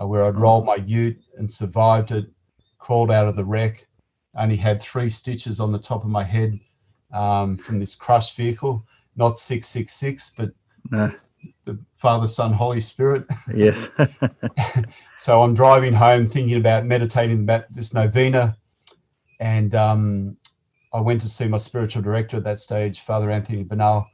uh, where I'd rolled my ute and survived it, crawled out of the wreck. Only had three stitches on the top of my head um, from this crushed vehicle, not 666, but No. The Father, Son, Holy Spirit. yes. So I'm driving home thinking about meditating about this novena. And um, I went to see my spiritual director at that stage, Father Anthony Bernal,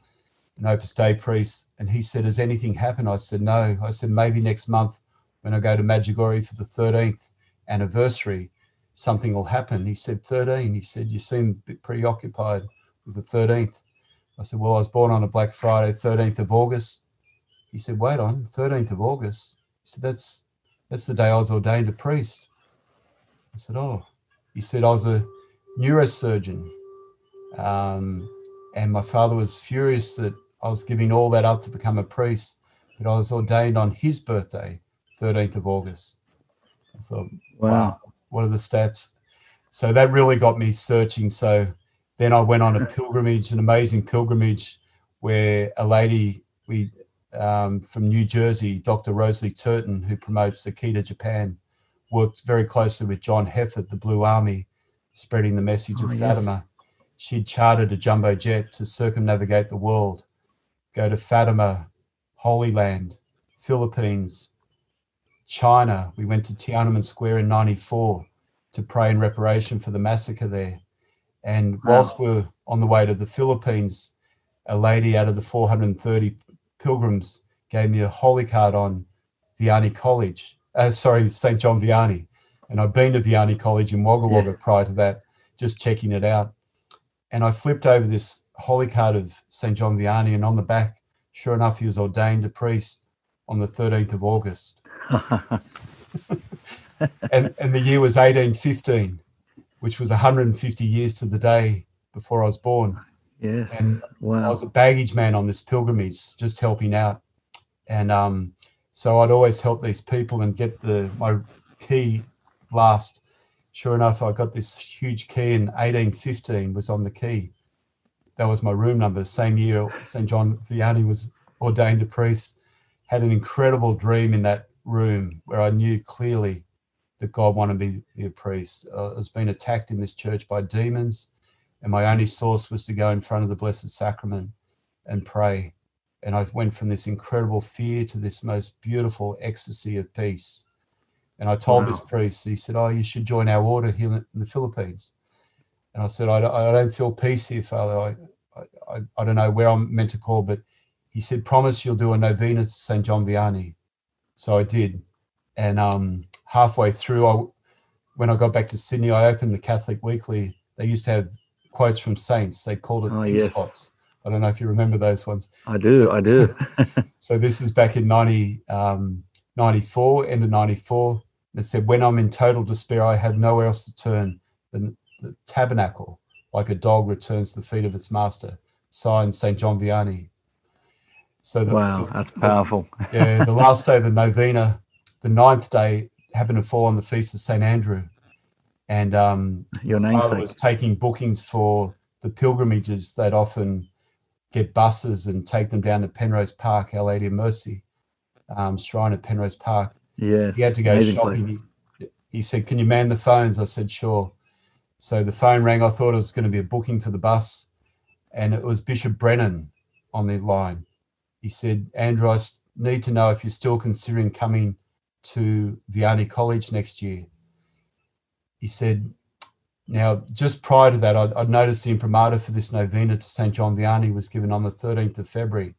an Opus Dei priest. And he said, Has anything happened? I said, No. I said, Maybe next month when I go to Medjugorje for the 13th anniversary, something will happen. He said, 13. He said, You seem a bit preoccupied. With the 13th. I said, Well, I was born on a Black Friday, 13th of August. He said, Wait on, 13th of August. He said, That's that's the day I was ordained a priest. I said, Oh. He said, I was a neurosurgeon. Um, and my father was furious that I was giving all that up to become a priest, but I was ordained on his birthday, 13th of August. I thought, wow, wow what are the stats? So that really got me searching. So then I went on a pilgrimage, an amazing pilgrimage, where a lady we um, from New Jersey, Dr. Rosalie Turton, who promotes Akita Japan, worked very closely with John Haffert, the Blue Army, spreading the message oh, of Fatima. Yes. She'd chartered a jumbo jet to circumnavigate the world, go to Fatima, Holy Land, Philippines, China. We went to Tiananmen Square in 94 to pray in reparation for the massacre there. And whilst wow. we're on the way to the Philippines, a lady out of the 430 pilgrims gave me a holy card on Vianney College. Uh, sorry, St. John Vianney. And I'd been to Vianney College in Wagga Wagga yeah. prior to that, just checking it out. And I flipped over this holy card of St. John Vianney, and on the back, sure enough, he was ordained a priest on the 13th of August. and, and the year was 1815, which was 150 years to the day before I was born. Yes. And wow. I was a baggage man on this pilgrimage, just helping out. And um, so I'd always help these people and get the my key last. Sure enough, I got this huge key in 1815 was on the key. That was my room number. Same year, St. John Vianney was ordained a priest. Had an incredible dream in that room where I knew clearly that God wanted me to be a priest. Uh, I was being attacked in this church by demons and my only source was to go in front of the Blessed Sacrament and pray. And I went from this incredible fear to this most beautiful ecstasy of peace. And I told wow. this priest, he said, Oh, you should join our order here in the Philippines. And I said, I don't, I don't feel peace here, Father. I, I, I don't know where I'm meant to call, but he said, Promise you'll do a novena to St. John Vianney. So I did. And um, halfway through, I, when I got back to Sydney, I opened the Catholic Weekly. They used to have quotes from saints. They called it oh, yes. spots. I don't know if you remember those ones. I do. I do. so this is back in 90, um, 94, end of 94. It said, when I'm in total despair, I have nowhere else to turn than the tabernacle, like a dog returns to the feet of its master. Signed St. John Vianney. So the, wow, the, that's powerful. The, yeah, the last day of the novena, the ninth day happened to fall on the feast of St. Andrew and um, your namesake was taking bookings for the pilgrimages. They'd often get buses and take them down to Penrose Park, Our Lady of Mercy, um, shrine at Penrose Park. Yes, he had to go shopping. He, he, said, "Can you man the phones?" I said, "Sure." So the phone rang. I thought it was going to be a booking for the bus, and it was Bishop Brennan on the line. He said, "Andrew, I need to know if you're still considering coming to Vianney College next year." He said, now, just prior to that, I'd, I'd, noticed the imprimatur for this novena to St. John Vianney was given on the 13th of February.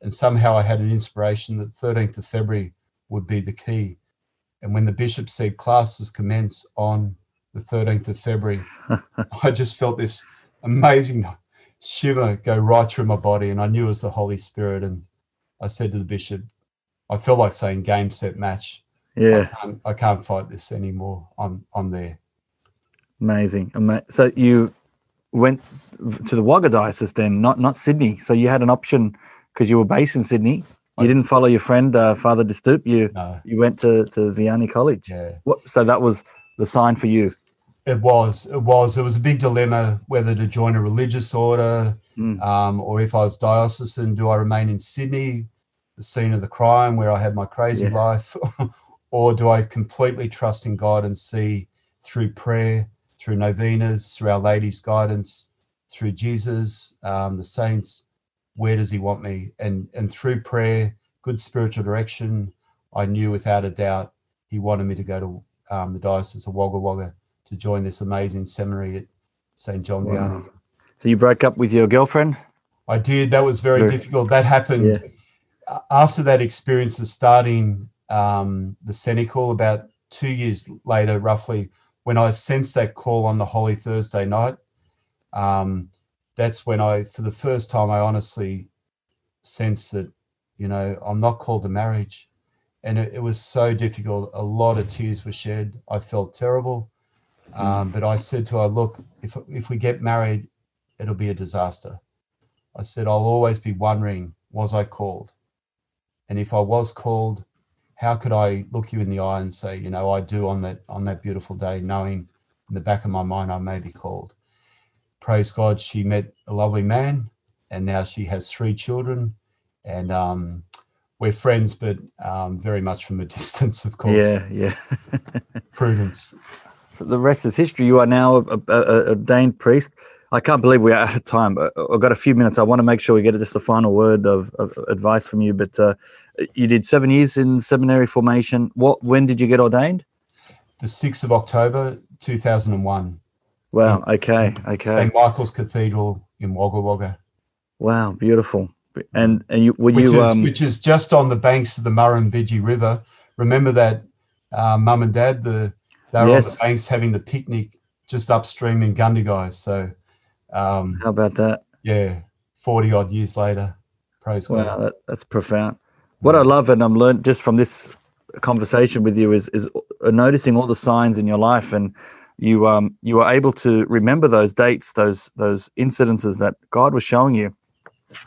And somehow I had an inspiration that 13th of February would be the key. And when the bishop said classes commence on the 13th of February, I just felt this amazing shiver go right through my body. And I knew it was the Holy Spirit. And I said to the bishop, I felt like saying game, set, match. Yeah, I can't, I can't fight this anymore. I'm I'm there. Amazing. So you went to the Wagga diocese then, not not Sydney. So you had an option because you were based in Sydney. You didn't follow your friend uh, Father De Stoop. You no. you went to to Vianney College. Yeah. What, so that was the sign for you. It was. It was. It was a big dilemma whether to join a religious order, mm. um, or if I was diocesan, do I remain in Sydney, the scene of the crime where I had my crazy yeah. life, or do I completely trust in God and see through prayer, through novenas, through Our Lady's guidance, through Jesus, um, the saints, where does He want me? And and through prayer, good spiritual direction, I knew without a doubt He wanted me to go to um, the Diocese of Wagga Wagga to join this amazing seminary at St. John wow. Vianney. So you broke up with your girlfriend? I did. That was very, very difficult. That happened yeah. after that experience of starting um, the Cenacle about two years later, roughly, when I sensed that call on the Holy Thursday night. Um, that's when I, for the first time, I honestly sensed that, you know, I'm not called to marriage. And it, it was so difficult. A lot of tears were shed. I felt terrible. Um, but I said to her, look, if, if we get married, it'll be a disaster. I said, I'll always be wondering, was I called? And if I was called, how could I look you in the eye and say, you know, I do on that on that beautiful day, knowing in the back of my mind I may be called. Praise God, she met a lovely man, and now she has three children, and um, we're friends, but um, very much from a distance, of course. Yeah, yeah. Prudence. So the rest is history. You are now a, a, a ordained priest. I can't believe we're out of time. I've got a few minutes. I want to make sure we get just a final word of, of advice from you. But uh, you did seven years in seminary formation. What? When did you get ordained? The sixth of October, two thousand and one. Wow. Okay. Okay. St Michael's Cathedral in Wagga Wagga. Wow. Beautiful. And and you were which you is, um, which is just on the banks of the Murrumbidgee River. Remember that, uh, mum and dad, the they were on the banks having the picnic just upstream in Gundagai. So, um, how about that? yeah, forty odd years later, praise Wow, God. that, that's profound. What I love and I'm learned just from this conversation with you is is uh, noticing all the signs in your life and you um you were able to remember those dates, those those incidences that God was showing you.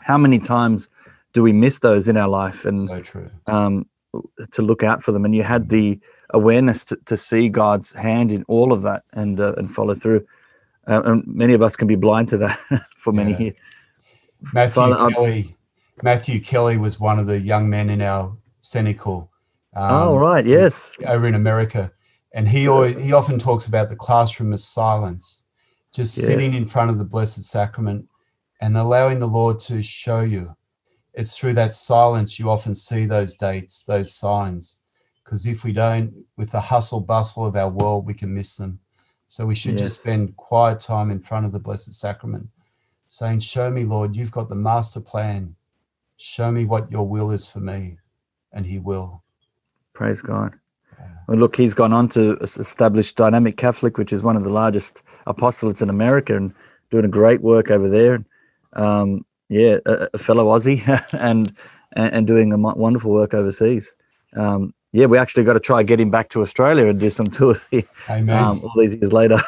How many times do we miss those in our life and So true. um to look out for them and you had the awareness to, to see God's hand in all of that and uh, and follow through. Uh, and many of us can be blind to that for many Yeah. years. Matthew Father, I'm- Kelly. Matthew Kelly was one of the young men in our Cenacle. Um, oh right, yes. over in America, and he always, he often talks about the classroom as silence, just Yeah. sitting in front of the Blessed Sacrament and allowing the Lord to show you. It's through that silence you often see those dates, those signs, because if we don't, with the hustle bustle of our world, we can miss them. So we should just spend quiet time in front of the Blessed Sacrament, saying, "Show me, Lord, you've got the master plan. Show me what your will is for me," and He will. Praise God. Yeah. Well, look, he's gone on to establish Dynamic Catholic, which is one of the largest apostolates in America, and doing a great work over there. Um, yeah, a, a fellow Aussie, and, and and doing a wonderful work overseas. Um, yeah, we actually got to try and get him back to Australia and do some tours here, um, all these years later.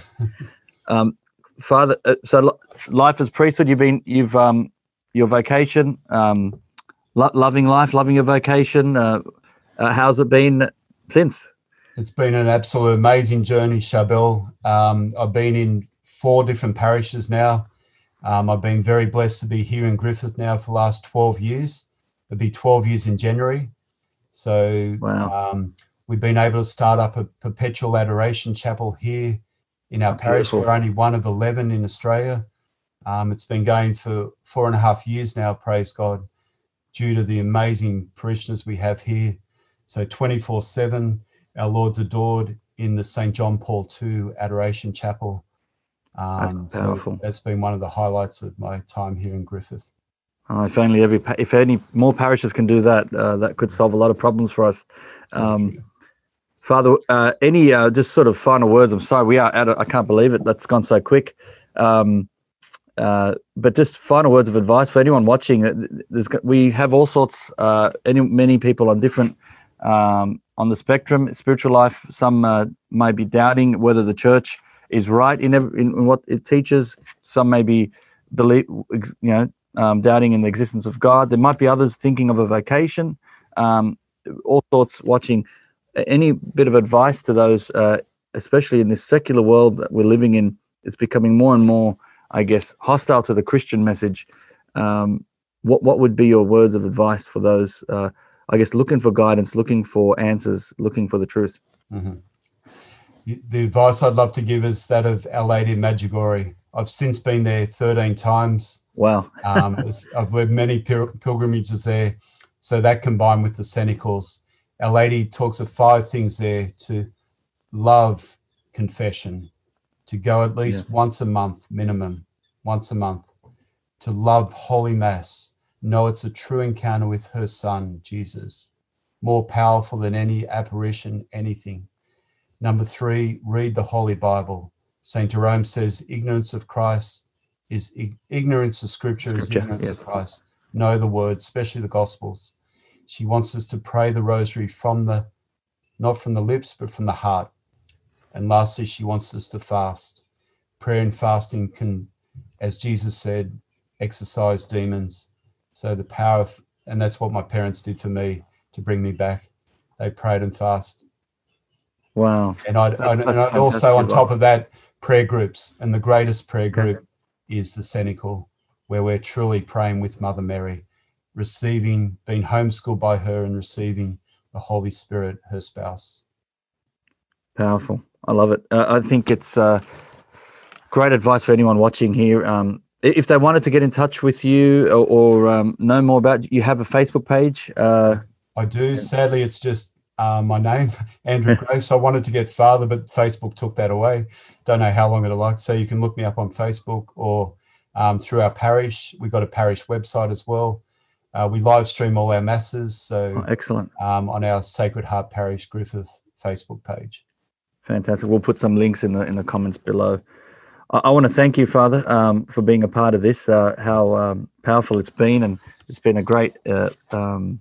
um, Father, uh, so li- life as priesthood, you've been, you've um, your vocation, um, lo- loving life, loving your vocation. Uh, uh, how's it been since? It's been an absolute amazing journey, Sharbel. Um, I've been in four different parishes now. Um, I've been very blessed to be here in Griffith now for the last 12 years. It'll be 12 years in January. So Wow. um, we've been able to start up a perpetual adoration chapel here in our Oh, parish. beautiful. We're only one of 11 in Australia. Um, it's been going for four and a half years now, praise God, due to the amazing parishioners we have here. So 24 7, our Lord's adored in the St. John Paul II Adoration Chapel. That's Um, powerful. So that's been one of the highlights of my time here in Griffith. Oh, if only every if any more parishes can do that, uh, that could solve a lot of problems for us. Um. Father, uh, any uh, just sort of final words? I'm sorry, we are out. Of, I can't believe it. That's gone so quick. Um, uh, but just final words of advice for anyone watching. uh, There's we have all sorts. Uh, any many people on different um, on the spectrum, spiritual life. Some uh, may be doubting whether the church is right in, ev- in, in what it teaches. Some may be believe you know um, doubting in the existence of God. There might be others thinking of a vocation. Um, all sorts watching any bit of advice to those, uh, especially in this secular world that we're living in, it's becoming more and more, I guess, hostile to the Christian message. Um, what what would be your words of advice for those, uh, I guess, looking for guidance, looking for answers, looking for the truth? Mhm. The- The advice I'd love to give is that of Our Lady of Medjugorje. I've since been there 13 times. Wow. Um, it's- I've led many pil- pilgrimages there. So that combined with the Cenacles, Our Lady talks of five things there to love confession, to go at least Yes. once a month, minimum, once a month, to love Holy Mass, know it's a true encounter with her Son, Jesus, more powerful than any apparition, anything. Number three, read the Holy Bible. St. Jerome says, ignorance of Christ is ignorance of scripture, scripture is ignorance yes. of Christ. Know the word, especially the gospels. She wants us to pray the rosary from the not from the lips, but from the heart. And lastly, she wants us to fast. Prayer and fasting can, as Jesus said, exorcise demons. So the power of, and that's what my parents did for me to bring me back. They prayed and fast. Wow. And I'd, that's, and I'd also, on top of that, prayer groups. And the greatest prayer group is the Cenacle, where we're truly praying with Mother Mary, receiving, being homeschooled by her and receiving the Holy Spirit, her spouse. Powerful. I love it. Uh, I think it's uh, great advice for anyone watching here. Um, if they wanted to get in touch with you or, or um, know more about you, have a Facebook page. Uh, I do. Sadly, it's just uh, my name, Andrew Grace. I wanted to get father, but Facebook took that away. Don't know how long it'll last. So you can look me up on Facebook or um, through our parish. We've got a parish website as well. Uh, we live stream all our masses. So oh, excellent um, on our Sacred Heart Parish Griffith Facebook page. Fantastic. We'll put some links in the in the comments below. I, I want to thank you, Father, um, for being a part of this. Uh, how um, powerful it's been, and it's been a great, uh, um,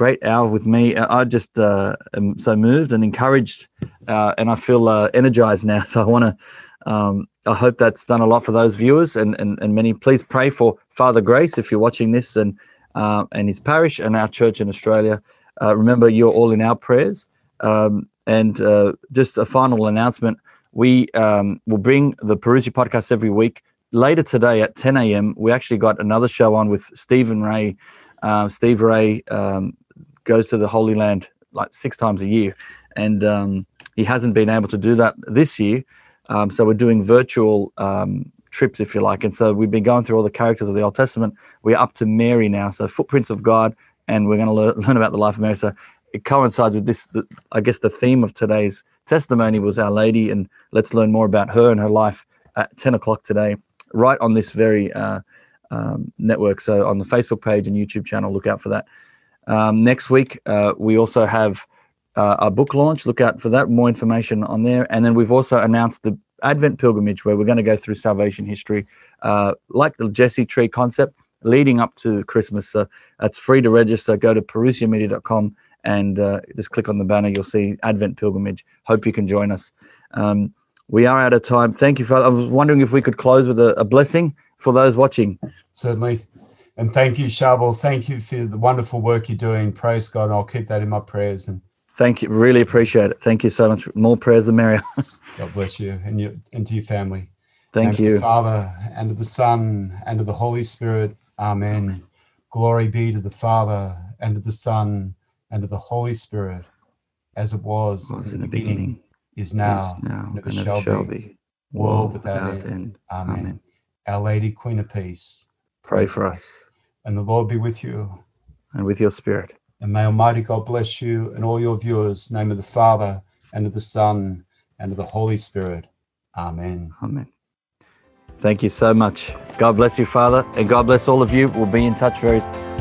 great hour with me. I just uh, am so moved and encouraged, uh, and I feel uh, energized now. So I want to. Um, I hope that's done a lot for those viewers, and, and and many. Please pray for Father Grace if you're watching this, and uh, and his parish and our church in Australia. remember, you're all in our prayers. Um, and uh, just a final announcement we um, will bring the Parousia podcast every week. Later today at 10 a.m., we actually got another show on with Stephen Ray. Uh, Steve Ray um, goes to the Holy Land like six times a year, and um, he hasn't been able to do that this year. Um, so we're doing virtual um, trips, if you like. And so we've been going through all the characters of the Old Testament. We're up to Mary now, so footprints of God, and we're going to learn, learn about the life of Mary. So it coincides with this. The, I guess the theme of today's testimony was Our Lady, and let's learn more about her and her life at 10 o'clock today, right on this very uh, um, network. So on the Facebook page and YouTube channel, look out for that. Um, next week, uh, we also have uh, a book launch. Look out for that. More information on there. And then we've also announced the Advent pilgrimage, where we're going to go through salvation history, uh, like the Jesse Tree concept, leading up to Christmas. So it's free to register. Go to parousiamedia.com and uh, just click on the banner. You'll see Advent Pilgrimage. Hope you can join us. Um, we are out of time. Thank you, Father. I was wondering if we could close with a, a blessing for those watching. Certainly. And thank you, Sharbel. Thank you for the wonderful work you're doing. Praise God. And I'll keep that in my prayers. And thank you. Really appreciate it. Thank you so much. More prayers the merrier. God bless you and you and to your family. Thank and you. The Father and to the Son and to the Holy Spirit. Amen. Amen. Glory be to the Father and to the Son and to the Holy Spirit, as it was, was in the beginning, beginning is now, is now and ever shall, shall be, be, world without, without end. end. Amen. Amen. Our Lady, Queen of Peace, pray for us. And the Lord be with you. And with your spirit. And may Almighty God bless you and all your viewers. name of the Father, and of the Son, and of the Holy Spirit. Amen. Amen. Thank you so much. God bless you, Father, and God bless all of you. We'll be in touch very soon.